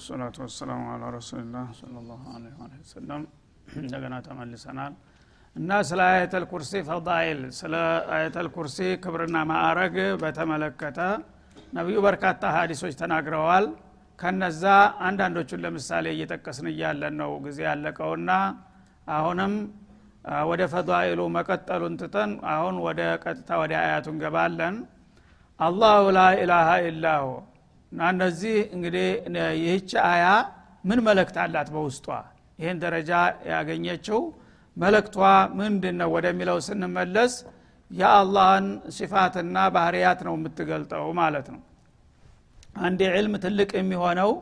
ሰላቱ ወሰላሙ አላ ረሱሊላህ ሰለላሁ ዐለይሂ ወሰለም እንደገና ተመልሰናል። እና ስለ አየተል ኩርሲ ፈዳይል ስለ አየተል ኩርሲ ክብርና ማዕረግ በተመለከተ ነቢዩ በርካታ ሀዲሶች ተናግረዋል። ከነዛ አንዳንዶቹን ለምሳሌ እየጠቀስን እያለን ነው ጊዜ ያለቀውና አሁንም ወደ ፈዳኢሉ መቀጠሉን ትተን አሁን ወደ ቀጥታ ወደ አያቱ እንገባለን። አላሁ ላ ኢላሃ ኢላሁ እና እነዚህ እንግዲህ ይህች አያ ምን መለክት አላት በውስጧ? ይህን ደረጃ ያገኘችው መለክቷ ምንድን ነው ወደሚለው ስንመለስ የአላህን ሲፋትና ባህርያት ነው የምትገልጠው ማለት ነው። አንድ ዕልም ትልቅ የሚሆነው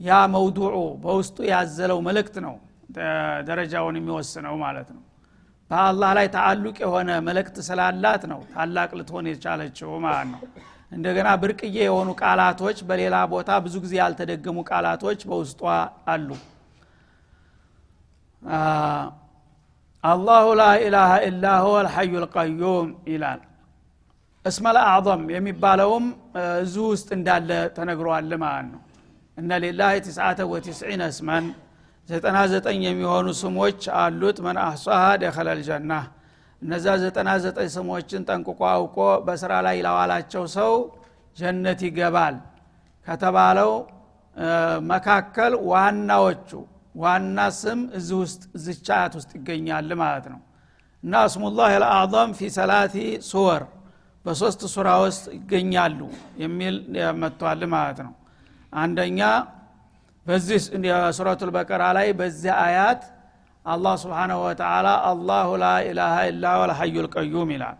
ያ መውዱዑ በውስጡ ያዘለው መልእክት ነው ደረጃውን የሚወስነው ማለት ነው። በአላህ ላይ ተአሉቅ የሆነ መልእክት ስላላት ነው ታላቅ ልትሆን የቻለችው ማለት ነው እንደገና ብርቅዬ የሆኑ ቃላቶች በሌላ ቦታ ብዙ ጊዜ ያልተደገሙ ቃላቶች በውስጧ አሉ። አላሁ ላ ኢላሃ ኢላ ሁወ አልሐዩ ልቀዩም ይላል። እስመ ልአዕظም የሚባለውም እዙ ውስጥ እንዳለ ተነግሯል ማለት ነው። እነ ሊላህ ትስዓተ ወትስዒን እስመን ዘጠና ዘጠኝ የሚሆኑ ስሞች አሉት። መን አህሷሃ ደኸለ ልጀና እነዛ ዘጠና ዘጠኝ ስሞችን ጠንቅቆ አውቆ በስራ ላይ ለዋላቸው ሰው ጀነት ይገባል ከተባለው መካከል ዋናዎቹ ዋና ስም እዚህ ውስጥ እዚች አያት ውስጥ ይገኛል ማለት ነው። እና እስሙላህ ልአዕظም ፊ ሰላቲ ሱወር በሶስት ሱራ ውስጥ ይገኛሉ የሚል መጥቷል ማለት ነው። አንደኛ በዚህ ሱረቱ ልበቀራ ላይ በዚህ አያት አላህ ስብሓናሁ ወተላ አላሁ ላ ኢላሃ ኢላ ወልሐዩ ልቀዩም ይላል።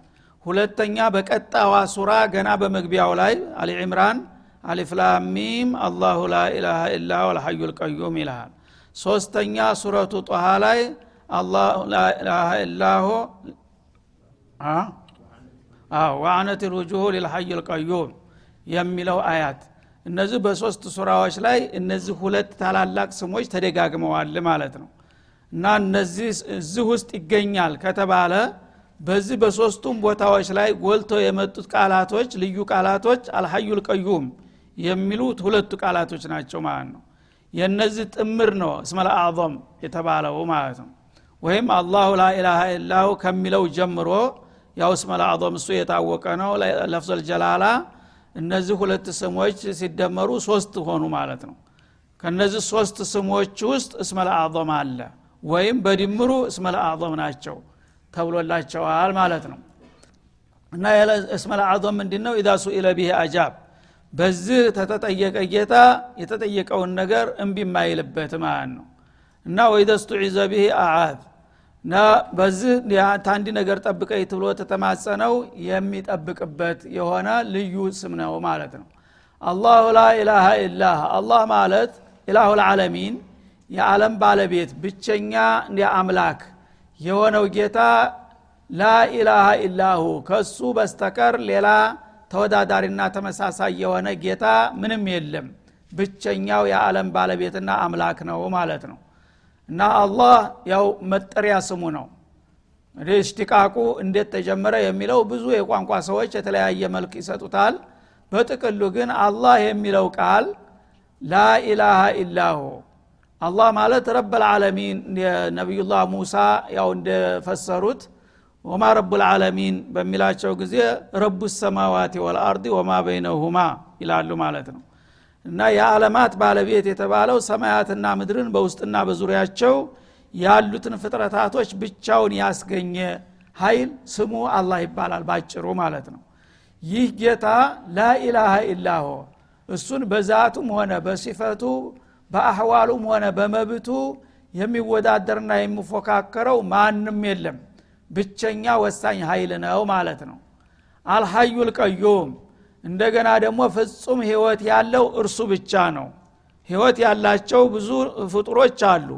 ሁለተኛ በቀጣዋ ሱራ ገና በመግቢያው ላይ አሊ ዕምራን አሊፍላሚም አላሁ ላ ኢላሃ ኢላ ወልሐዩ ልቀዩም ይልሃል ሶስተኛ ሱረቱ ጦሃ ላይ አላሁ ላ ኢላሃ ኢላሁ ወአነት ልውጁሁ ሊልሐይ ልቀዩም የሚለው አያት። እነዚህ በሶስት ሱራዎች ላይ እነዚህ ሁለት ታላላቅ ስሞች ተደጋግመዋል ማለት ነው እና እነዚህ እዚህ ውስጥ ይገኛል ከተባለ በዚህ በሶስቱም ቦታዎች ላይ ጎልቶ የመጡት ቃላቶች ልዩ ቃላቶች አልሀዩል ቀዩም የሚሉት ሁለቱ ቃላቶች ናቸው ማለት ነው። የእነዚህ ጥምር ነው እስመል አዕظም የተባለው ማለት ነው። ወይም አላሁ ላኢላሃ ኢላሁ ከሚለው ጀምሮ ያው እስመል አዕظም እሱ የታወቀ ነው። ለፍዘል ጀላላ እነዚህ ሁለት ስሞች ሲደመሩ ሶስት ሆኑ ማለት ነው። ከነዚህ ሶስት ስሞች ውስጥ እስመል አዕظም አለ። ወይም በድምሩ እስመል አዕظም ናቸው ተብሎላቸዋል ማለት ነው። እና እስመል አዕظም ምንድ ነው ኢዛ ሱኢለ ቢሄ አጃብ። በዚህ ተተጠየቀ ጌታ የተጠየቀውን ነገር እምቢ የማይልበት ማለት ነው። እና ወኢዘ ስቱዒዘ ብሄ አዓዝ እና በዚህ ታንዲ ነገር ጠብቀኝ ትብሎ ተተማጸነው የሚጠብቅበት የሆነ ልዩ ስም ነው ማለት ነው። አላሁ ላ ኢላሃ ኢላህ። አላህ ማለት ኢላሁ ልዓለሚን የዓለም ባለቤት ብቸኛ አምላክ የሆነው ጌታ ላኢላሃ ኢላሁ ከሱ በስተቀር ሌላ ተወዳዳሪና ተመሳሳይ የሆነ ጌታ ምንም የለም። ብቸኛው የዓለም ባለቤትና አምላክ ነው ማለት ነው። እና አላህ ያው መጠሪያ ስሙ ነው። እሽቲቃቁ እንዴት ተጀመረ የሚለው ብዙ የቋንቋ ሰዎች የተለያየ መልክ ይሰጡታል። በጥቅሉ ግን አላህ የሚለው ቃል ላኢላሃ ኢላሁ አላህ ማለት ረብ ልዓለሚን ነቢዩላህ ሙሳ ያው እንደፈሰሩት ወማ ረቡ ልዓለሚን በሚላቸው ጊዜ ረቡ ሰማዋት ወልአርድ ወማ በይነሁማ ይላሉ ማለት ነው። እና የዓለማት ባለቤት የተባለው ሰማያትና ምድርን በውስጥና በዙሪያቸው ያሉትን ፍጥረታቶች ብቻውን ያስገኘ ኃይል ስሙ አላህ ይባላል ባጭሩ ማለት ነው። ይህ ጌታ ላኢላሃ ኢላሆ እሱን በዛቱም ሆነ በሲፈቱ በአህዋሉም ሆነ በመብቱ የሚወዳደርና የሚፎካከረው ማንም የለም። ብቸኛ ወሳኝ ኃይል ነው ማለት ነው። አልሐዩ ልቀዩም እንደገና ደግሞ ፍጹም ህይወት ያለው እርሱ ብቻ ነው። ህይወት ያላቸው ብዙ ፍጡሮች አሉ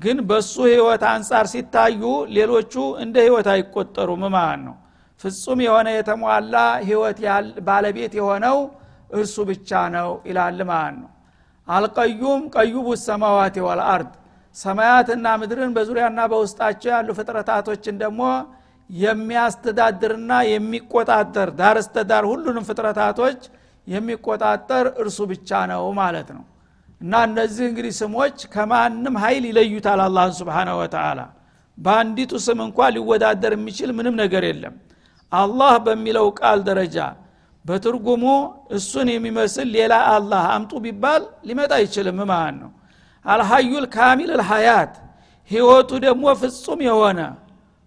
ግን በሱ ህይወት አንጻር ሲታዩ ሌሎቹ እንደ ህይወት አይቆጠሩም ማለት ነው። ፍጹም የሆነ የተሟላ ህይወት ባለቤት የሆነው እርሱ ብቻ ነው ይላል ማለት ነው አልቀዩም ቀዩቡ ሰማዋት ወልአርድ ሰማያትና ምድርን በዙሪያና በውስጣቸው ያሉ ፍጥረታቶችን ደግሞ የሚያስተዳድርና የሚቆጣጠር ዳር እስተዳር ሁሉንም ፍጥረታቶች የሚቆጣጠር እርሱ ብቻ ነው ማለት ነው። እና እነዚህ እንግዲህ ስሞች ከማንም ኃይል ይለዩታል አላህን ስብሓነ ወተላ በአንዲቱ ስም እንኳ ሊወዳደር የሚችል ምንም ነገር የለም። አላህ በሚለው ቃል ደረጃ በትርጉሙ እሱን የሚመስል ሌላ አላህ አምጡ ቢባል ሊመጣ አይችልም። ማለት ነው? አልሀዩል ካሚል ልሀያት ህይወቱ ደግሞ ፍጹም የሆነ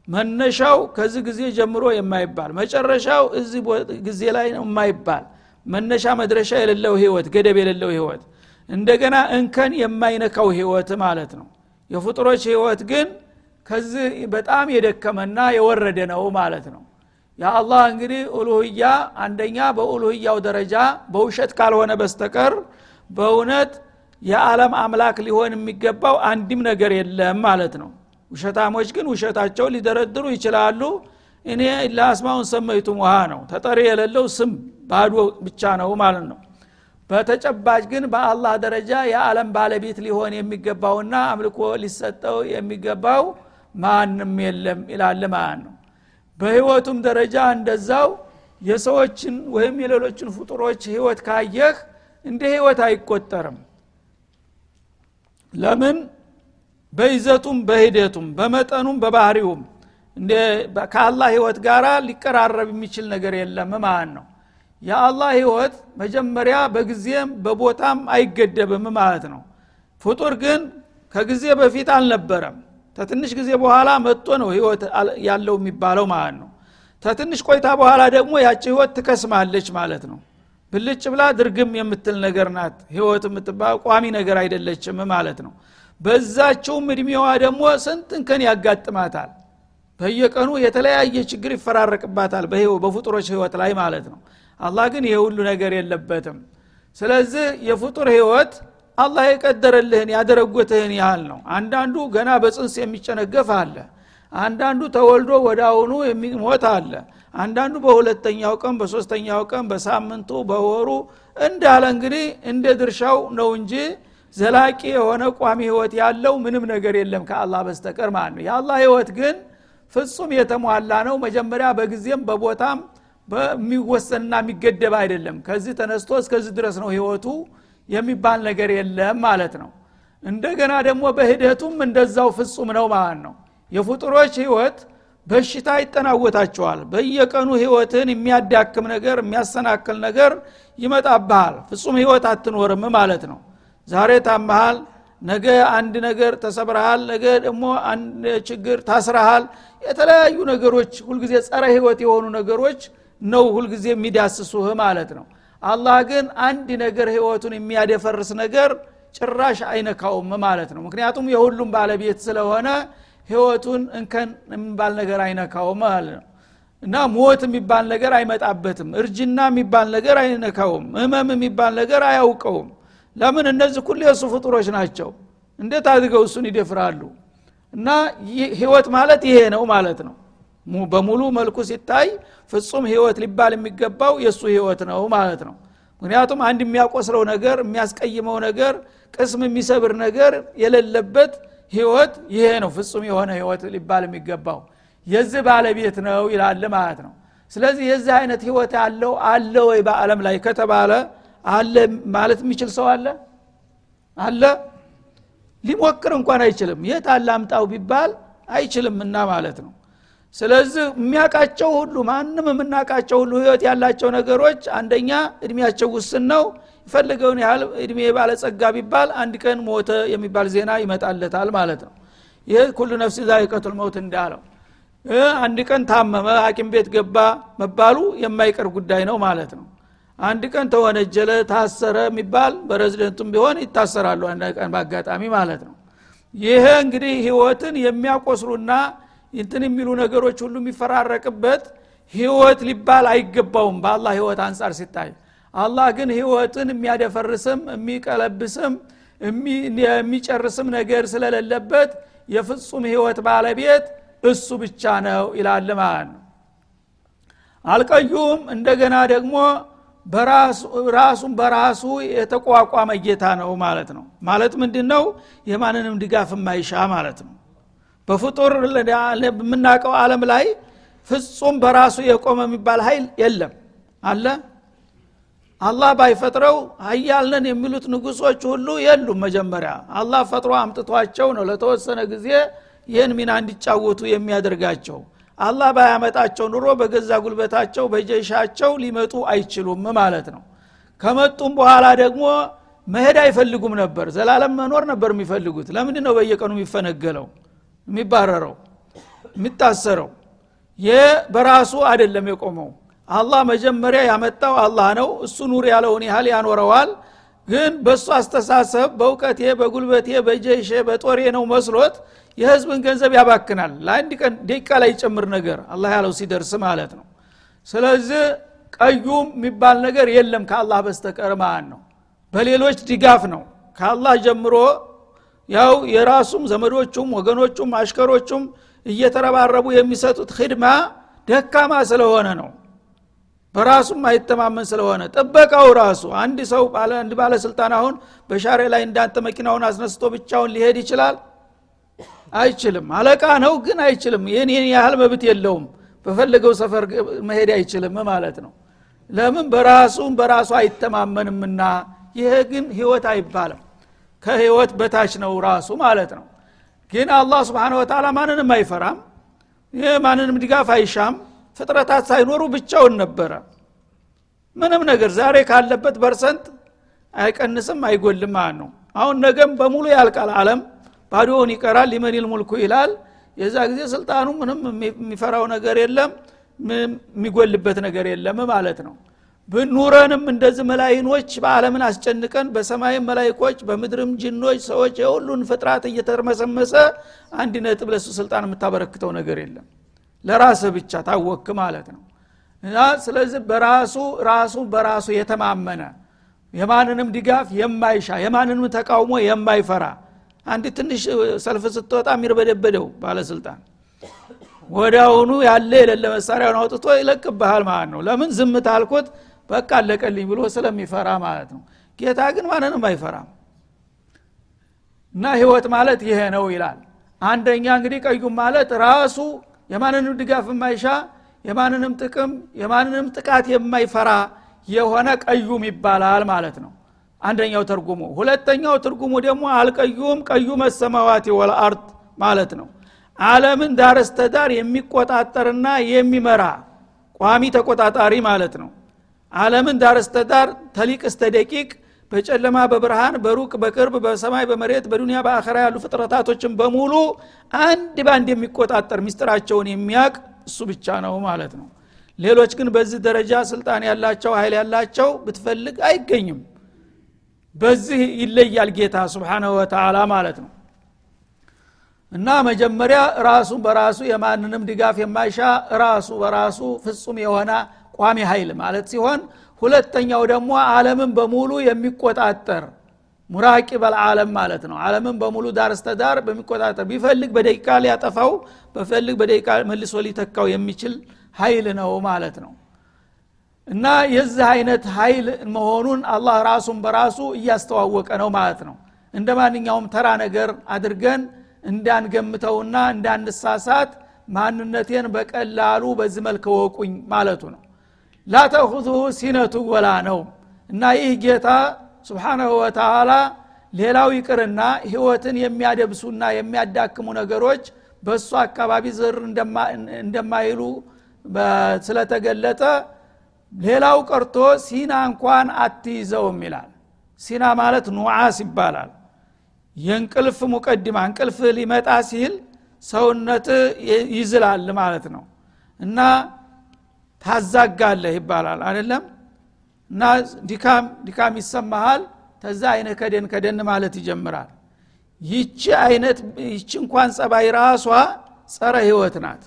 መነሻው ከዚህ ጊዜ ጀምሮ የማይባል መጨረሻው እዚህ ጊዜ ላይ የማይባል መነሻ መድረሻ የሌለው ህይወት ገደብ የሌለው ህይወት እንደገና እንከን የማይነካው ህይወት ማለት ነው። የፍጡሮች ህይወት ግን ከዚህ በጣም የደከመና የወረደ ነው ማለት ነው የአላህ እንግዲህ ኡሉህያ አንደኛ በኡሉህያው ደረጃ በውሸት ካልሆነ በስተቀር በእውነት የዓለም አምላክ ሊሆን የሚገባው አንድም ነገር የለም ማለት ነው። ውሸታሞች ግን ውሸታቸው ሊደረድሩ ይችላሉ። እኔ ለአስማውን ሰመይቱም ውሃ ነው። ተጠሪ የሌለው ስም ባዶ ብቻ ነው ማለት ነው። በተጨባጭ ግን በአላህ ደረጃ የዓለም ባለቤት ሊሆን የሚገባውና አምልኮ ሊሰጠው የሚገባው ማንም የለም ይላል ማለት ነው በህይወቱም ደረጃ እንደዛው የሰዎችን ወይም የሌሎችን ፍጡሮች ህይወት ካየህ እንደ ህይወት አይቆጠርም። ለምን? በይዘቱም በሂደቱም በመጠኑም በባህሪውም ከአላህ ህይወት ጋር ሊቀራረብ የሚችል ነገር የለም ማለት ነው። የአላህ ህይወት መጀመሪያ በጊዜም በቦታም አይገደብም ማለት ነው። ፍጡር ግን ከጊዜ በፊት አልነበረም ተትንሽ ጊዜ በኋላ መጥቶ ነው ህይወት ያለው የሚባለው ማለት ነው። ተትንሽ ቆይታ በኋላ ደግሞ ያቺ ህይወት ትከስማለች ማለት ነው። ብልጭ ብላ ድርግም የምትል ነገር ናት። ህይወት የምትባል ቋሚ ነገር አይደለችም ማለት ነው። በዛችውም እድሜዋ ደግሞ ስንት እንከን ያጋጥማታል። በየቀኑ የተለያየ ችግር ይፈራረቅባታል በፍጡሮች ህይወት ላይ ማለት ነው። አላህ ግን ይሄ ሁሉ ነገር የለበትም። ስለዚህ የፍጡር ህይወት አላህ የቀደረልህን ያደረጎትህን ያህል ነው። አንዳንዱ ገና በጽንስ የሚጨነገፍ አለ። አንዳንዱ ተወልዶ ወደ አሁኑ የሚሞት አለ። አንዳንዱ በሁለተኛው ቀን በሶስተኛው ቀን በሳምንቱ በወሩ እንዳለ እንግዲህ እንደ ድርሻው ነው እንጂ ዘላቂ የሆነ ቋሚ ህይወት ያለው ምንም ነገር የለም ከአላህ በስተቀር ማለት ነው። የአላህ ህይወት ግን ፍጹም የተሟላ ነው። መጀመሪያ በጊዜም በቦታም በሚወሰንና የሚገደብ አይደለም። ከዚህ ተነስቶ እስከዚህ ድረስ ነው ህይወቱ የሚባል ነገር የለም ማለት ነው። እንደገና ደግሞ በሂደቱም እንደዛው ፍጹም ነው ማለት ነው። የፍጡሮች ህይወት በሽታ ይጠናወታቸዋል። በየቀኑ ህይወትን የሚያዳክም ነገር የሚያሰናክል ነገር ይመጣብሃል። ፍጹም ህይወት አትኖርም ማለት ነው። ዛሬ ታመሃል ነገ አንድ ነገር ተሰብረሃል ነገ ደግሞ አንድ ችግር ታስረሃል። የተለያዩ ነገሮች ሁልጊዜ ጸረ ህይወት የሆኑ ነገሮች ነው ሁልጊዜ የሚዳስሱህ ማለት ነው አላህ ግን አንድ ነገር ህይወቱን የሚያደፈርስ ነገር ጭራሽ አይነካውም ማለት ነው። ምክንያቱም የሁሉም ባለቤት ስለሆነ ህይወቱን እንከን የሚባል ነገር አይነካውም ማለት ነው። እና ሞት የሚባል ነገር አይመጣበትም እርጅና የሚባል ነገር አይነካውም ህመም የሚባል ነገር አያውቀውም። ለምን? እነዚህ ሁሉ የእሱ ፍጡሮች ናቸው። እንዴት አድርገው እሱን ይደፍራሉ? እና ህይወት ማለት ይሄ ነው ማለት ነው በሙሉ መልኩ ሲታይ ፍጹም ህይወት ሊባል የሚገባው የእሱ ህይወት ነው ማለት ነው። ምክንያቱም አንድ የሚያቆስለው ነገር የሚያስቀይመው ነገር ቅስም የሚሰብር ነገር የሌለበት ህይወት ይሄ ነው። ፍጹም የሆነ ህይወት ሊባል የሚገባው የዚህ ባለቤት ነው ይላል ማለት ነው። ስለዚህ የዚህ አይነት ህይወት ያለው አለ ወይ በአለም ላይ ከተባለ አለ ማለት የሚችል ሰው አለ? አለ? ሊሞክር እንኳን አይችልም። የት አለ አምጣው ቢባል አይችልምና ማለት ነው ስለዚህ የሚያውቃቸው ሁሉ ማንም የምናውቃቸው ሁሉ ህይወት ያላቸው ነገሮች አንደኛ እድሜያቸው ውስን ነው። የፈለገውን ያህል እድሜ ባለጸጋ ቢባል አንድ ቀን ሞተ የሚባል ዜና ይመጣለታል ማለት ነው። ይህ ኩሉ ነፍስ ዛይቀቱል መውት እንዳለው አንድ ቀን ታመመ ሀኪም ቤት ገባ መባሉ የማይቀር ጉዳይ ነው ማለት ነው። አንድ ቀን ተወነጀለ ታሰረ የሚባል በሬዚደንቱም ቢሆን ይታሰራሉ አንድ ቀን በአጋጣሚ ማለት ነው። ይሄ እንግዲህ ህይወትን የሚያቆስሉና እንትን የሚሉ ነገሮች ሁሉ የሚፈራረቅበት ህይወት ሊባል አይገባውም። በአላህ ህይወት አንጻር ሲታይ አላህ ግን ህይወትን የሚያደፈርስም የሚቀለብስም የሚጨርስም ነገር ስለሌለበት የፍጹም ህይወት ባለቤት እሱ ብቻ ነው ይላል ማለት ነው። አልቀዩም እንደገና ደግሞ ራሱን በራሱ የተቋቋመ ጌታ ነው ማለት ነው። ማለት ምንድን ነው የማንንም ድጋፍ የማይሻ ማለት ነው በፍጡር በምናውቀው አለም ላይ ፍጹም በራሱ የቆመ የሚባል ኃይል የለም። አለ? አላህ ባይፈጥረው ሀያልነን የሚሉት ንጉሶች ሁሉ የሉም መጀመሪያ። አላህ ፈጥሮ አምጥቷቸው ነው ለተወሰነ ጊዜ ይህን ሚና እንዲጫወቱ የሚያደርጋቸው። አላህ ባያመጣቸው ኑሮ በገዛ ጉልበታቸው በጀሻቸው ሊመጡ አይችሉም ማለት ነው። ከመጡም በኋላ ደግሞ መሄድ አይፈልጉም ነበር። ዘላለም መኖር ነበር የሚፈልጉት። ለምንድ ነው በየቀኑ የሚፈነገለው የሚባረረው የሚታሰረው ይህ በራሱ አይደለም የቆመው። አላህ መጀመሪያ ያመጣው አላህ ነው። እሱ ኑር ያለውን ያህል ያኖረዋል። ግን በእሱ አስተሳሰብ በእውቀቴ በጉልበቴ በጀሼ በጦሬ ነው መስሎት የህዝብን ገንዘብ ያባክናል። ለአንድ ቀን ደቂቃ ላይ ጨምር ነገር አላህ ያለው ሲደርስ ማለት ነው። ስለዚህ ቀዩም የሚባል ነገር የለም ከአላህ በስተቀር ማለት ነው። በሌሎች ድጋፍ ነው። ከአላህ ጀምሮ ያው የራሱም ዘመዶቹም ወገኖቹም አሽከሮቹም እየተረባረቡ የሚሰጡት ክድማ ደካማ ስለሆነ ነው። በራሱም አይተማመን ስለሆነ ጥበቃው ራሱ አንድ ሰው አንድ ባለስልጣን አሁን በሻሬ ላይ እንዳንተ መኪናውን አስነስቶ ብቻውን ሊሄድ ይችላል? አይችልም። አለቃ ነው ግን አይችልም። ይህን ይህን ያህል መብት የለውም። በፈለገው ሰፈር መሄድ አይችልም ማለት ነው። ለምን? በራሱም በራሱ አይተማመንምና ይሄ ግን ህይወት አይባልም ከህይወት በታች ነው ራሱ ማለት ነው። ግን አላህ ስብን ወተላ ማንንም አይፈራም። ይህ ማንንም ድጋፍ አይሻም። ፍጥረታት ሳይኖሩ ብቻውን ነበረ። ምንም ነገር ዛሬ ካለበት percent አይቀንስም አይጎልም ማለት ነው። አሁን ነገም በሙሉ ያልቃል። አለም ባዶውን ይቀራል ሊመኒል ሙልክ ይላል። የዛ ጊዜ ስልጣኑ ምንም የሚፈራው ነገር የለም የሚጎልበት ነገር የለም ማለት ነው ብኑረንም እንደዚህ መላይኖች በአለምን አስጨንቀን በሰማይም መላይኮች በምድርም ጅኖች ሰዎች የሁሉን ፍጥራት እየተርመሰመሰ አንድ ነጥብ ለሱ ስልጣን የምታበረክተው ነገር የለም። ለራስህ ብቻ ታወክ ማለት ነው። እና ስለዚህ በራሱ ራሱ በራሱ የተማመነ የማንንም ድጋፍ የማይሻ የማንንም ተቃውሞ የማይፈራ አንድ ትንሽ ሰልፍ ስትወጣ የሚርበደበደው ባለስልጣን ወዳውኑ ያለ የሌለ መሳሪያውን አውጥቶ ይለቅብሃል ማለት ነው። ለምን ዝምት አልኩት በቃ አለቀልኝ ብሎ ስለሚፈራ ማለት ነው። ጌታ ግን ማንንም አይፈራም። እና ህይወት ማለት ይሄ ነው ይላል። አንደኛ እንግዲህ ቀዩም ማለት ራሱ የማንንም ድጋፍ የማይሻ የማንንም ጥቅም የማንንም ጥቃት የማይፈራ የሆነ ቀዩም ይባላል ማለት ነው። አንደኛው ትርጉሙ። ሁለተኛው ትርጉሙ ደግሞ አልቀዩም ቀዩ መሰማዋት ወልአርድ ማለት ነው። አለምን ዳረስተዳር የሚቆጣጠርና የሚመራ ቋሚ ተቆጣጣሪ ማለት ነው አለምን ዳረስተዳር ተሊቅ እስተ ደቂቅ በጨለማ በብርሃን በሩቅ በቅርብ በሰማይ በመሬት በዱንያ በአኸራ ያሉ ፍጥረታቶችን በሙሉ አንድ ባንድ የሚቆጣጠር ሚስጥራቸውን የሚያቅ እሱ ብቻ ነው ማለት ነው። ሌሎች ግን በዚህ ደረጃ ስልጣን ያላቸው ኃይል ያላቸው ብትፈልግ አይገኝም። በዚህ ይለያል ጌታ ስብሓናሁ ወተላ ማለት ነው። እና መጀመሪያ ራሱ በራሱ የማንንም ድጋፍ የማይሻ ራሱ በራሱ ፍጹም የሆነ ቋሚ ኃይል ማለት ሲሆን ሁለተኛው ደግሞ አለምን በሙሉ የሚቆጣጠር ሙራቂብ አልዓለም ማለት ነው። አለምን በሙሉ ዳር እስተዳር በሚቆጣጠር ቢፈልግ በደቂቃ ሊያጠፋው በፈልግ በደቂቃ መልሶ ሊተካው የሚችል ኃይል ነው ማለት ነው። እና የዚህ አይነት ኃይል መሆኑን አላህ ራሱን በራሱ እያስተዋወቀ ነው ማለት ነው። እንደ ማንኛውም ተራ ነገር አድርገን እንዳንገምተውና እንዳንሳሳት ማንነቴን በቀላሉ በዚህ መልክ ወቁኝ ማለቱ ነው ላተኹዙሁ ሲነቱ ወላ ነው እና ይህ ጌታ ስብሓናሁ ወተላ ሌላው ይቅርና ህይወትን የሚያደብሱና የሚያዳክሙ ነገሮች በእሱ አካባቢ ዝር እንደማይሉ ስለተገለጠ ሌላው ቀርቶ ሲና እንኳን አትይዘውም ይላል። ሲና ማለት ኑዓስ ይባላል። የእንቅልፍ ሙቀድማ እንቅልፍ ሊመጣ ሲል ሰውነት ይዝላል ማለት ነው። እና ታዛጋለህ ይባላል። አይደለም? እና ዲካም ዲካም ይሰማሃል ተዛ አይነ ከደን ከደን ማለት ይጀምራል። ይቺ አይነት ይቺ እንኳን ጸባይ ራሷ ጸረ ህይወት ናት።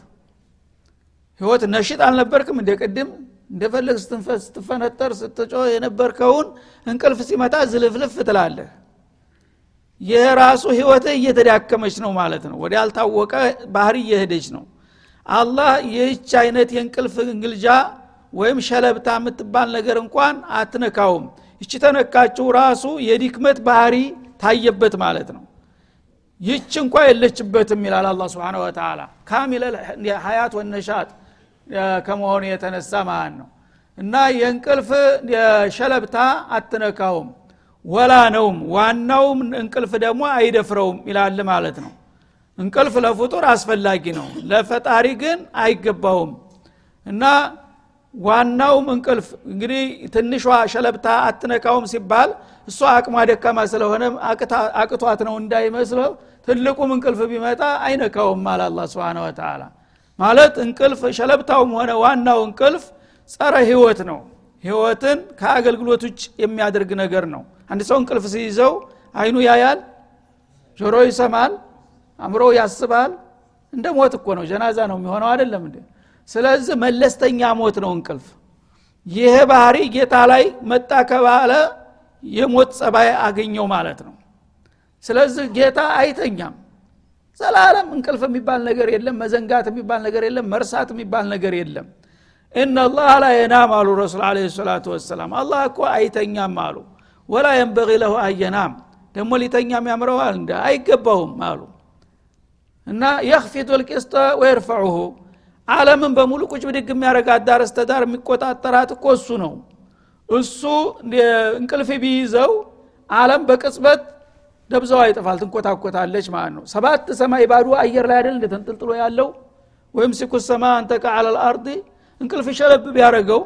ህይወት ነሽጥ አልነበርክም እንደ ቅድም እንደፈለግ ስትፈነጠር ስትጮ የነበርከውን እንቅልፍ ሲመጣ ዝልፍልፍ ትላለህ። ይህ ራሱ ህይወት እየተዳከመች ነው ማለት ነው። ወደ ያልታወቀ ባህር እየሄደች ነው አላህ ይህች አይነት የእንቅልፍ እንግልጃ ወይም ሸለብታ የምትባል ነገር እንኳን አትነካውም። ይቺ ተነካችው ራሱ የዲክመት ባህሪ ታየበት ማለት ነው። ይች እንኳ የለችበትም ይላል አላ ስብን ወተላ ካሚለ ሀያት ወነሻጥ ከመሆኑ የተነሳ ማለት ነው። እና የእንቅልፍ ሸለብታ አትነካውም። ወላ ነውም ዋናውም እንቅልፍ ደግሞ አይደፍረውም ይላል ማለት ነው እንቅልፍ ለፍጡር አስፈላጊ ነው። ለፈጣሪ ግን አይገባውም። እና ዋናውም እንቅልፍ እንግዲህ ትንሿ ሸለብታ አትነካውም ሲባል እሷ አቅሟ ደካማ ስለሆነ አቅቷት ነው እንዳይመስለው ትልቁም እንቅልፍ ቢመጣ አይነካውም አለ አላ ስብን ወተላ ማለት እንቅልፍ ሸለብታውም ሆነ ዋናው እንቅልፍ ጸረ ህይወት ነው። ህይወትን ከአገልግሎት ውጭ የሚያደርግ ነገር ነው። አንድ ሰው እንቅልፍ ሲይዘው አይኑ ያያል ጆሮ ይሰማል አእምሮ ያስባል? እንደ ሞት እኮ ነው። ጀናዛ ነው የሚሆነው አይደለም እንዴ? ስለዚህ መለስተኛ ሞት ነው እንቅልፍ። ይሄ ባህሪ ጌታ ላይ መጣ ከባለ የሞት ጸባይ አገኘው ማለት ነው። ስለዚህ ጌታ አይተኛም። ዘላለም እንቅልፍ የሚባል ነገር የለም መዘንጋት የሚባል ነገር የለም መርሳት የሚባል ነገር የለም። እናላህ ላ የናም አሉ ረሱል አለ ሰላቱ ወሰላም። አላህ እኮ አይተኛም አሉ። ወላ የንበቂ ለሁ አየናም። ደግሞ ሊተኛም ያምረዋል እንደ አይገባውም አሉ እና የክፊቱ ልቅስጠ ወየርፈዑሁ አለምን በሙሉ ቁጭ ብድግ የሚያደረጋት ዳር እስተዳር የሚቆጣጠራት እኮ እሱ ነው እሱ እንቅልፍ ቢይዘው አለም በቅጽበት ደብዛዋ ይጠፋል ትንኮታኮታለች ማለት ነው ሰባት ሰማይ ባዶ አየር ላይ አይደል እንደተንጥልጥሎ ያለው ወይም ሲኩ ሰማ አንተ ከአለል አርድ እንቅልፍ ሸለብ ቢያደረገው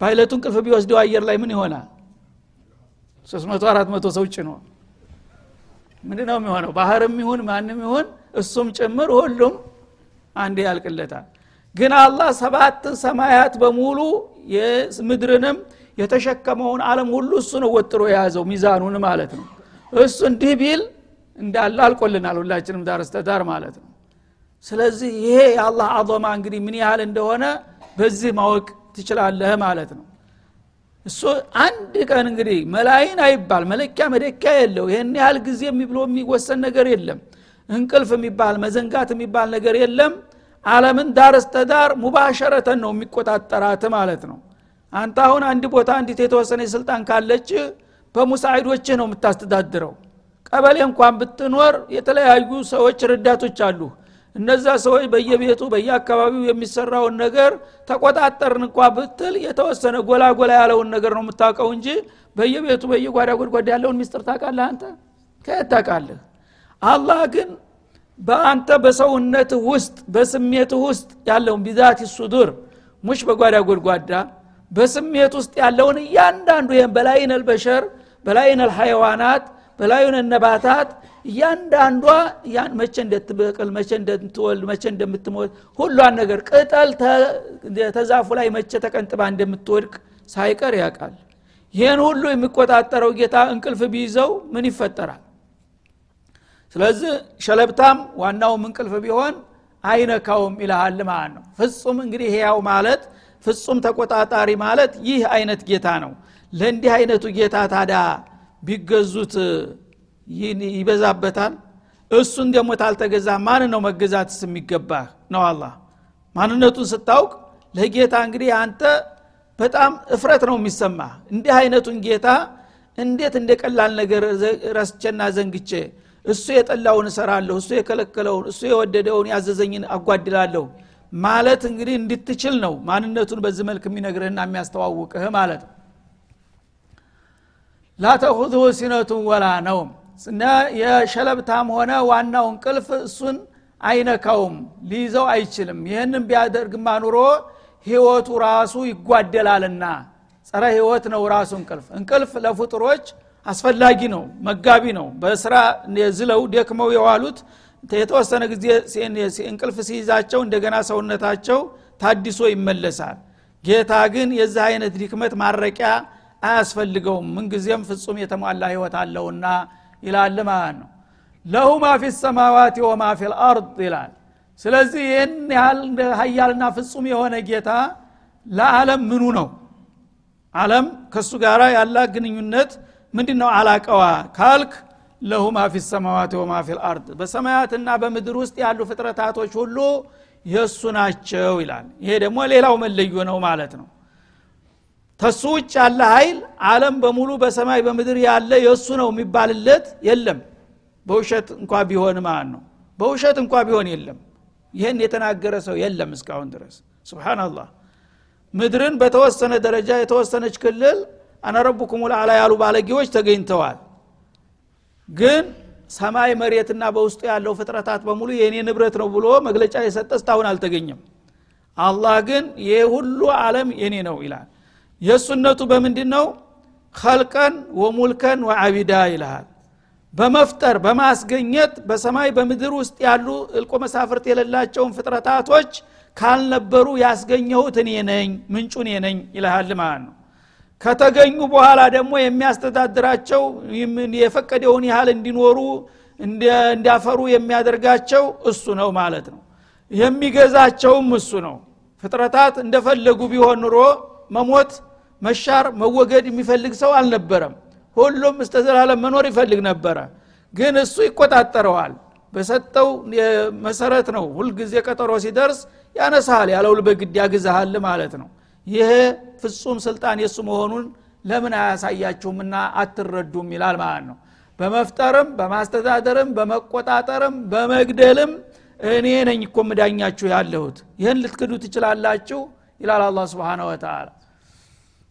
ፓይለቱ እንቅልፍ ቢወስደው አየር ላይ ምን ይሆናል ሶስት መቶ አራት መቶ ሰው ጭኖ ምንድ ነው የሚሆነው ባህርም ይሁን ማንም ይሁን እሱም ጭምር ሁሉም አንድ ያልቅለታል። ግን አላህ ሰባት ሰማያት በሙሉ ምድርንም የተሸከመውን አለም ሁሉ እሱ ነው ወጥሮ የያዘው ሚዛኑን ማለት ነው። እሱ እንዲህ ቢል እንዳለ አልቆልናል ሁላችንም ዳር እስተዳር ማለት ነው። ስለዚህ ይሄ የአላህ አظማ እንግዲህ ምን ያህል እንደሆነ በዚህ ማወቅ ትችላለህ ማለት ነው። እሱ አንድ ቀን እንግዲህ መላይን አይባል መለኪያ መደኪያ የለው። ይህን ያህል ጊዜ ብሎ የሚወሰን ነገር የለም እንቅልፍ የሚባል መዘንጋት የሚባል ነገር የለም። አለምን ዳር እስተዳር ሙባሸረተን ነው የሚቆጣጠራት ማለት ነው። አንተ አሁን አንድ ቦታ አንዲት የተወሰነ ስልጣን ካለች በሙሳዒዶችህ ነው የምታስተዳድረው። ቀበሌ እንኳን ብትኖር የተለያዩ ሰዎች ረዳቶች አሉ። እነዛ ሰዎች በየቤቱ በየአካባቢው የሚሰራውን ነገር ተቆጣጠርን እንኳ ብትል የተወሰነ ጎላ ጎላ ያለውን ነገር ነው የምታውቀው እንጂ በየቤቱ በየጓዳ ጎድጓዳ ያለውን ሚስጥር ታውቃለህ አንተ? ከየት ታውቃለህ አላህ ግን በአንተ በሰውነት ውስጥ በስሜት ውስጥ ያለውን ቢዛት ሱዱር ሙሽ በጓዳ ጎድጓዳ በስሜት ውስጥ ያለውን እያንዳንዱ ይህም በላይን አልበሸር በላይን አልሐይዋናት በላዩን ነባታት እያንዳንዷ መቼ እንደትበቅል መቼ እንደምትወልድ መቼ እንደምትሞት ሁሏን ነገር ቅጠል ተዛፉ ላይ መቼ ተቀንጥባ እንደምትወድቅ ሳይቀር ያውቃል። ይህን ሁሉ የሚቆጣጠረው ጌታ እንቅልፍ ቢይዘው ምን ይፈጠራል ስለዚህ ሸለብታም ዋናውም እንቅልፍ ቢሆን አይነካውም ይልሃል ማለት ነው። ፍጹም እንግዲህ ህያው ማለት ፍጹም ተቆጣጣሪ ማለት ይህ አይነት ጌታ ነው። ለእንዲህ አይነቱ ጌታ ታዳ ቢገዙት ይበዛበታል? እሱን ደግሞ ታልተገዛ ማን ነው መገዛትስ የሚገባህ ነው አላህ። ማንነቱን ስታውቅ ለጌታ እንግዲህ አንተ በጣም እፍረት ነው የሚሰማ እንዲህ አይነቱን ጌታ እንዴት እንደ ቀላል ነገር ረስቼና ዘንግቼ እሱ የጠላውን እሰራለሁ እሱ የከለከለውን እሱ የወደደውን ያዘዘኝን አጓድላለሁ ማለት እንግዲህ እንድትችል ነው ማንነቱን በዚህ መልክ የሚነግርህና የሚያስተዋውቅህ ማለት። ነው ላተኹዝሁ ሲነቱን ወላ እና የሸለብታም ሆነ ዋናው እንቅልፍ እሱን አይነካውም ሊይዘው አይችልም። ይህንን ቢያደርግማ ኑሮ ህይወቱ ራሱ ይጓደላልና ጸረ ህይወት ነው ራሱ እንቅልፍ። እንቅልፍ ለፍጡሮች አስፈላጊ ነው መጋቢ ነው። በስራ ዝለው ደክመው የዋሉት የተወሰነ ጊዜ እንቅልፍ ሲይዛቸው እንደገና ሰውነታቸው ታዲሶ ይመለሳል። ጌታ ግን የዚህ አይነት ድክመት ማረቂያ አያስፈልገውም። ምንጊዜም ፍጹም የተሟላ ህይወት አለውና ይላል ማለት ነው። ለሁ ማ ሰማዋት ወማ ፊ ይላል። ስለዚህ ይህን ያህል ሀያልና ፍጹም የሆነ ጌታ ለዓለም ምኑ ነው? አለም ከእሱ ጋር ያላ ግንኙነት ምንድ ነው አላቀዋ ካልክ ለሁ ማ ፊ ሰማዋት ወማ ፊ ልአርድ በሰማያትና በምድር ውስጥ ያሉ ፍጥረታቶች ሁሉ የእሱ ናቸው ይላል። ይሄ ደግሞ ሌላው መለዮ ነው ማለት ነው። ተሱ ውጭ ያለ ኃይል አለም በሙሉ በሰማይ በምድር ያለ የእሱ ነው የሚባልለት የለም። በውሸት እንኳ ቢሆን ማለት ነው። በውሸት እንኳ ቢሆን የለም። ይህን የተናገረ ሰው የለም እስካሁን ድረስ። ስብናላህ ምድርን በተወሰነ ደረጃ የተወሰነች ክልል አነረቡኩም ልአላ ያሉ ባለጌዎች ተገኝተዋል። ግን ሰማይ መሬትና በውስጡ ያለው ፍጥረታት በሙሉ የእኔ ንብረት ነው ብሎ መግለጫ የሰጠ እስታሁን አልተገኘም። አላህ ግን ይህ ሁሉ አለም የኔ ነው ይላል። የእሱነቱ በምንድን ነው ከልቀን ወሙልከን ወአቢዳ ይልሃል። በመፍጠር በማስገኘት በሰማይ በምድር ውስጥ ያሉ እልቆ መሳፍርት የሌላቸውን ፍጥረታቶች ካልነበሩ ያስገኘሁት እኔ ነኝ ምንጩ እኔ ነኝ ይልሃል ማለት ነው ከተገኙ በኋላ ደግሞ የሚያስተዳድራቸው የፈቀደውን ያህል እንዲኖሩ እንዲያፈሩ የሚያደርጋቸው እሱ ነው ማለት ነው። የሚገዛቸውም እሱ ነው። ፍጥረታት እንደፈለጉ ቢሆን ኑሮ መሞት መሻር መወገድ የሚፈልግ ሰው አልነበረም። ሁሉም እስተ ዘላለም መኖር ይፈልግ ነበረ። ግን እሱ ይቆጣጠረዋል። በሰጠው መሰረት ነው። ሁልጊዜ ቀጠሮ ሲደርስ ያነሳሃል ያለው በግድ ያግዛሃል ማለት ነው ይሄ ፍጹም ስልጣን የእሱ መሆኑን ለምን አያሳያችሁምና አትረዱም ይላል ማለት ነው። በመፍጠርም በማስተዳደርም በመቆጣጠርም በመግደልም እኔ ነኝ እኮ ምዳኛችሁ ያለሁት። ይህን ልትክዱ ትችላላችሁ ይላል አላ ስብን ወተላ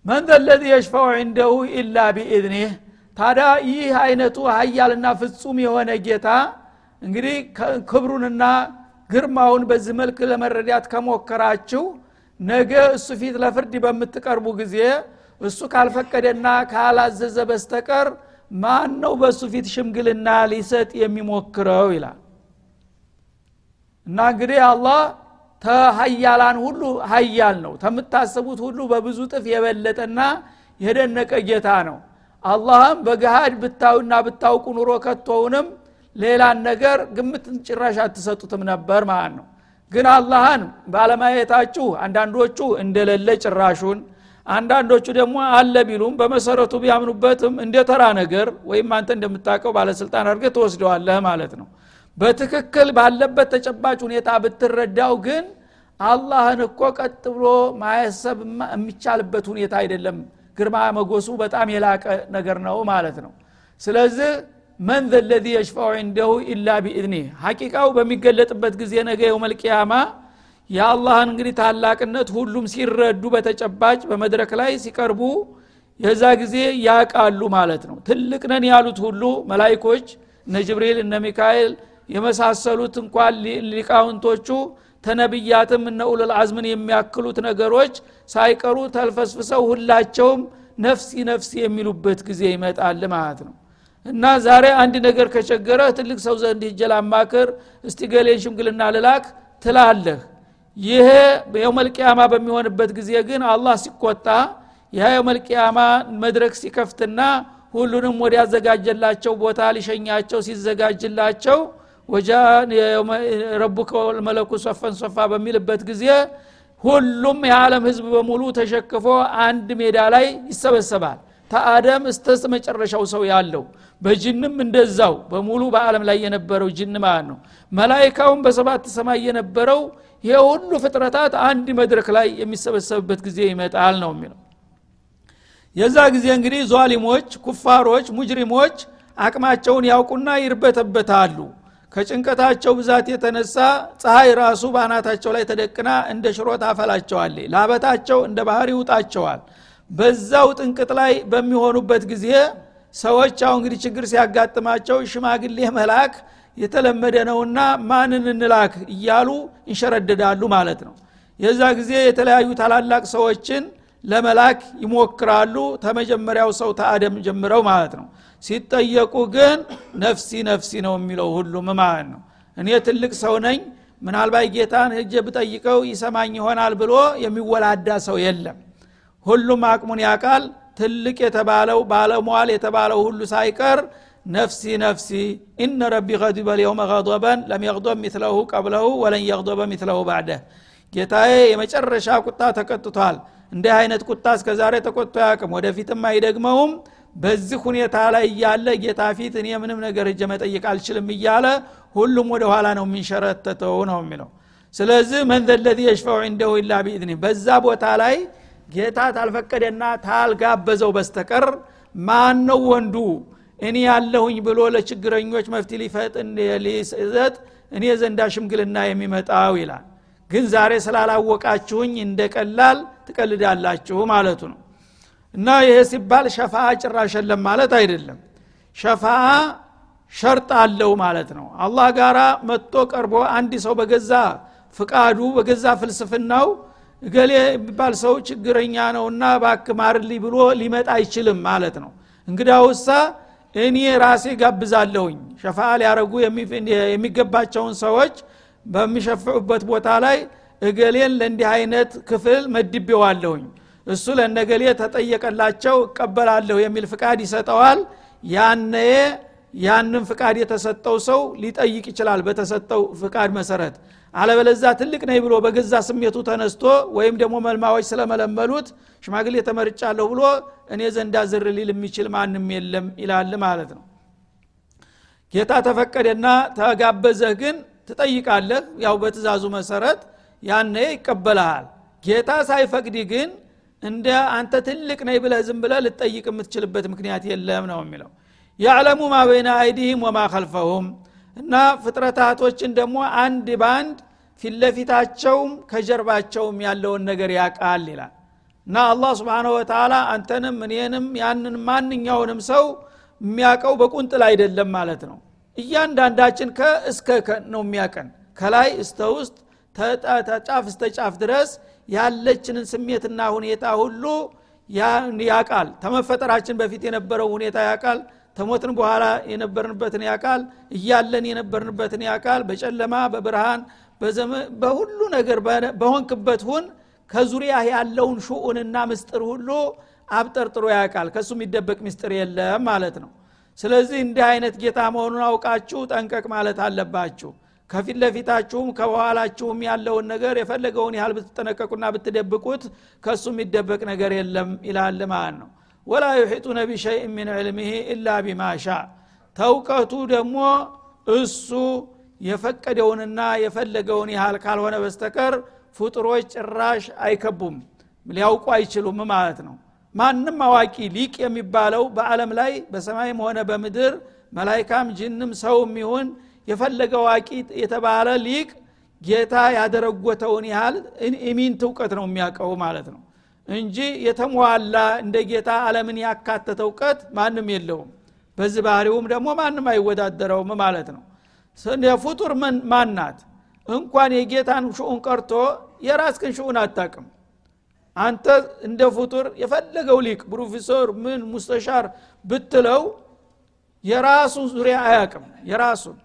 መን ዘለዚ የሽፈው ዕንደሁ ኢላ ቢኢዝኒህ። ታዲያ ይህ አይነቱ ሀያልና ፍጹም የሆነ ጌታ እንግዲህ ክብሩንና ግርማውን በዚህ መልክ ለመረዳት ከሞከራችሁ ነገ እሱ ፊት ለፍርድ በምትቀርቡ ጊዜ እሱ ካልፈቀደና ካላዘዘ በስተቀር ማን ነው በእሱ ፊት ሽምግልና ሊሰጥ የሚሞክረው ይላል? እና እንግዲህ አላህ ተሀያላን ሁሉ ሀያል ነው። ከምታስቡት ሁሉ በብዙ ጥፍ የበለጠና የደነቀ ጌታ ነው። አላህም በገሃድ ብታዩና ብታውቁ ኑሮ ከቶውንም ሌላን ነገር ግምትን ጭራሽ አትሰጡትም ነበር ማለት ነው ግን አላህን ባለማየታችሁ አንዳንዶቹ እንደሌለ ጭራሹን አንዳንዶቹ ደግሞ አለ ቢሉም በመሰረቱ ቢያምኑበትም እንደ ተራ ነገር ወይም አንተ እንደምታውቀው ባለስልጣን አድርገህ ትወስደዋለህ ማለት ነው። በትክክል ባለበት ተጨባጭ ሁኔታ ብትረዳው ግን አላህን እኮ ቀጥ ብሎ ማየሰብ የሚቻልበት ሁኔታ አይደለም። ግርማ መጎሱ በጣም የላቀ ነገር ነው ማለት ነው። ስለዚህ መን ዘለዚ የሽፋው እንደሁ ኢላ ቢኢዝኒ ሐቂቃው በሚገለጥበት ጊዜ ነገ የውመልቅያማ የአላህን እንግዲህ ታላቅነት ሁሉም ሲረዱ በተጨባጭ በመድረክ ላይ ሲቀርቡ የዛ ጊዜ ያቃሉ ማለት ነው ትልቅ ነን ያሉት ሁሉ መላይኮች እነ ጅብሪል እነ ሚካኤል የመሳሰሉት እንኳን ሊቃውንቶቹ ተነብያትም እነ ኡሉል አዝምን የሚያክሉት ነገሮች ሳይቀሩ ተልፈስፍሰው ሁላቸውም ነፍሲ ነፍሲ የሚሉበት ጊዜ ይመጣል ማለት ነው እና ዛሬ አንድ ነገር ከቸገረ ትልቅ ሰው ዘንድ ሂጀል አማክር እስቲ ገሌን ሽምግልና ልላክ ትላለህ። ይሄ የውመልቅያማ በሚሆንበት ጊዜ ግን አላህ ሲቆጣ ይህ የውመልቅያማ መድረክ ሲከፍትና ሁሉንም ወደ ያዘጋጀላቸው ቦታ ሊሸኛቸው ሲዘጋጅላቸው ወጃ ረቡከ መለኩ ሶፈን ሶፋ በሚልበት ጊዜ ሁሉም የዓለም ህዝብ በሙሉ ተሸክፎ አንድ ሜዳ ላይ ይሰበሰባል ተአደም እስተ መጨረሻው ሰው ያለው በጅንም እንደዛው በሙሉ በአለም ላይ የነበረው ጅን ማለት ነው? መላይካውን በሰባት ሰማይ የነበረው ይሄ ሁሉ ፍጥረታት አንድ መድረክ ላይ የሚሰበሰብበት ጊዜ ይመጣል ነው የሚለው። የዛ ጊዜ እንግዲህ ዟሊሞች ኩፋሮች ሙጅሪሞች አቅማቸውን ያውቁና ይርበተበታሉ። ከጭንቀታቸው ብዛት የተነሳ ፀሐይ ራሱ በአናታቸው ላይ ተደቅና እንደ ሽሮ ታፈላቸዋል ላበታቸው እንደ ባህር ይውጣቸዋል በዛው ጥንቅጥ ላይ በሚሆኑበት ጊዜ ሰዎች አሁ እንግዲህ ችግር ሲያጋጥማቸው ሽማግሌ መላክ የተለመደ ነውና ማንን እንላክ እያሉ ይንሸረደዳሉ ማለት ነው። የዛ ጊዜ የተለያዩ ታላላቅ ሰዎችን ለመላክ ይሞክራሉ። ተመጀመሪያው ሰው ተአደም ጀምረው ማለት ነው። ሲጠየቁ ግን ነፍሲ ነፍሲ ነው የሚለው ሁሉም ማለት ነው። እኔ ትልቅ ሰው ነኝ ምናልባት ጌታን ህጀ ብጠይቀው ይሰማኝ ይሆናል ብሎ የሚወላዳ ሰው የለም ሁሉም አቅሙን ያቃል ትልቅ የተባለው ባለሟል የተባለው ሁሉ ሳይቀር ነፍሲ ነፍሲ ኢነ ረቢ ገዲበ ልየውመ ገضበን ለም የቅዶብ ሚትለሁ ቀብለሁ ወለን የቅዶበ ሚትለሁ ባዕደህ ጌታዬ የመጨረሻ ቁጣ ተቀጥቷል። እንዲህ አይነት ቁጣ እስከ ዛሬ ተቆጥቶ ያቅም ወደፊትም አይደግመውም። በዚህ ሁኔታ ላይ እያለ ጌታ ፊት እኔ ምንም ነገር እጀ መጠየቅ አልችልም እያለ ሁሉም ወደ ኋላ ነው የሚንሸረተተው ነው የሚለው። ስለዚህ መን ዘለዚ የሽፈው እንደሁ ኢላ ቢኢዝኒ በዛ ቦታ ላይ ጌታ ታልፈቀደና ታልጋበዘው በስተቀር ማን ነው ወንዱ? እኔ ያለሁኝ ብሎ ለችግረኞች መፍት ሊፈጥን ሊሰጥ እኔ ዘንዳ ሽምግልና የሚመጣው ይላል። ግን ዛሬ ስላላወቃችሁኝ እንደ ቀላል ትቀልዳላችሁ ማለቱ ነው። እና ይሄ ሲባል ሸፋ ጭራሽ ማለት አይደለም። ሸፋ ሸርጥ አለው ማለት ነው። አላህ ጋራ መጥቶ ቀርቦ አንድ ሰው በገዛ ፍቃዱ በገዛ ፍልስፍናው እገሌ የሚባል ሰው ችግረኛ ነውና ባክ ማርልኝ ብሎ ሊመጣ አይችልም ማለት ነው። እንግዳውሳ እኔ ራሴ ጋብዛለሁኝ። ሸፋ ሊያረጉ የሚገባቸውን ሰዎች በሚሸፍዑበት ቦታ ላይ እገሌን ለእንዲህ አይነት ክፍል መድቤዋለሁኝ። እሱ ለነገሌ ተጠየቀላቸው እቀበላለሁ የሚል ፍቃድ ይሰጠዋል። ያነየ ያንን ፍቃድ የተሰጠው ሰው ሊጠይቅ ይችላል በተሰጠው ፍቃድ መሰረት። አለበለዛ ትልቅ ነኝ ብሎ በገዛ ስሜቱ ተነስቶ ወይም ደግሞ መልማዎች ስለመለመሉት ሽማግሌ ተመርጫለሁ ብሎ እኔ ዘንዳ ዝር ሊል የሚችል ማንም የለም ይላል ማለት ነው። ጌታ ተፈቀደና ተጋበዘህ ግን ትጠይቃለህ። ያው በትእዛዙ መሰረት ያነ ይቀበልሃል። ጌታ ሳይፈቅድ ግን እንደ አንተ ትልቅ ነኝ ብለህ ዝም ብለህ ልጠይቅ የምትችልበት ምክንያት የለም ነው የሚለው ያዕለሙ ማ በይነ አይዲህም ወማ ከልፈሁም እና ፍጥረታቶችን ደግሞ አንድ በአንድ ፊትለፊታቸውም ከጀርባቸውም ያለውን ነገር ያቃል ይላል። እና አላህ ስብንሁ ወተላ አንተንም እኔንም ያንን ማንኛውንም ሰው የሚያቀው በቁንጥል አይደለም ማለት ነው። እያንዳንዳችን ከእስከ ነው የሚያቀን ከላይ እስተ ውስጥ ተጫፍ እስተ ጫፍ ድረስ ያለችንን ስሜትና ሁኔታ ሁሉ ያቃል ተመፈጠራችን በፊት የነበረው ሁኔታ ያቃል ተሞትን በኋላ የነበርንበትን ያቃል እያለን የነበርንበትን ያቃል በጨለማ በብርሃን በሁሉ ነገር በሆንክበት ሁን። ከዙሪያ ያለውን ሹኡንና ምስጥር ሁሉ አብጠርጥሮ ያቃል ከእሱ የሚደበቅ ምስጥር የለም ማለት ነው። ስለዚህ እንዲህ አይነት ጌታ መሆኑን አውቃችሁ ጠንቀቅ ማለት አለባችሁ። ከፊት ለፊታችሁም ከበኋላችሁም ያለውን ነገር የፈለገውን ያህል ብትጠነቀቁና ብትደብቁት ከእሱ የሚደበቅ ነገር የለም ይላል ማለት ነው ወላ ዩሒጡነ ቢሸይእ ምን ዕልምህ ኢላ ቢማሻ ተውቀቱ ደግሞ እሱ የፈቀደውንና የፈለገውን ያህል ካልሆነ በስተቀር ፍጡሮች ጭራሽ አይከቡም ሊያውቁ አይችሉም ማለት ነው። ማንም አዋቂ ሊቅ የሚባለው በአለም ላይ በሰማይም ሆነ በምድር መላይካም ጅንም ሰውም ይሁን የፈለገ አዋቂ የተባለ ሊቅ ጌታ ያደረጎተውን ያህል ኢሚንት እውቀት ነው የሚያውቀው ማለት ነው እንጂ የተሟላ እንደ ጌታ አለምን ያካተተ እውቀት ማንም የለውም። በዚህ ባህሪውም ደግሞ ማንም አይወዳደረውም ማለት ነው። ፍጡር ማን ናት? እንኳን የጌታን ሽኡን ቀርቶ የራስክን ሽኡን አታቅም አንተ እንደ ፍጡር የፈለገው ሊቅ ፕሮፌሰር ምን ሙስተሻር ብትለው የራሱን ዙሪያ አያቅም የራሱን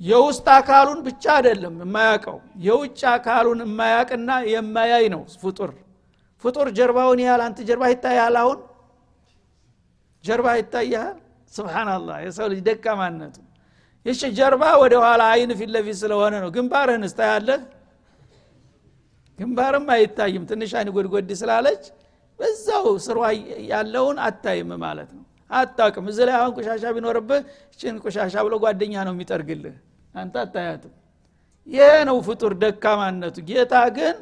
የውስጥ አካሉን ብቻ አይደለም የማያቀው የውጭ አካሉን የማያቅና የማያይ ነው ፍጡር ፍጡር ጀርባውን ያህል አንተ ጀርባ ይታያል አሁን? ጀርባ ይታያል ስብናላህ የሰው ልጅ ደካማነቱ ይሽ ጀርባ ወደ ኋላ አይን ፊት ለፊት ስለሆነ ነው። ግንባርህን እስታያለህ ግንባርም አይታይም። ትንሽ አይን ጎድጎድ ስላለች በዛው ስሯ ያለውን አታይም ማለት ነው። አታቅም እዚ ላይ አሁን ቆሻሻ ቢኖርብህ ችን ቆሻሻ ብሎ ጓደኛ ነው የሚጠርግልህ። አንተ አታያትም። ይሄ ነው ፍጡር ደካማነቱ። ጌታ ግን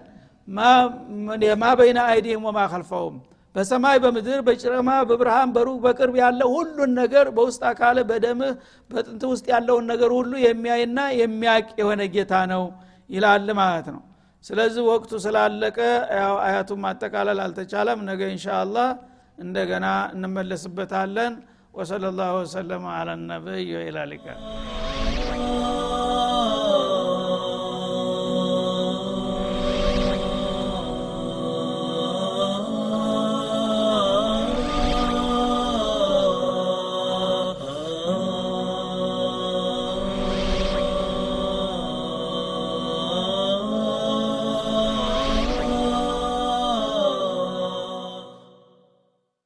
ማ በይነ አይዲህም ወማ ከልፈውም በሰማይ በምድር በጭረማ በብርሃን በሩቅ በቅርብ ያለ ሁሉን ነገር በውስጥ አካል በደምህ በጥንት ውስጥ ያለውን ነገር ሁሉ የሚያይና የሚያቅ የሆነ ጌታ ነው ይላል ማለት ነው። ስለዚህ ወቅቱ ስላለቀ ያው ማጠቃለል አልተቻለም። ነገ እንሻ አላህ እንደገና እንመለስበታለን። ወሰለ ላሁ ወሰለማ አላ ነቢይ ወኢላ ሊቃ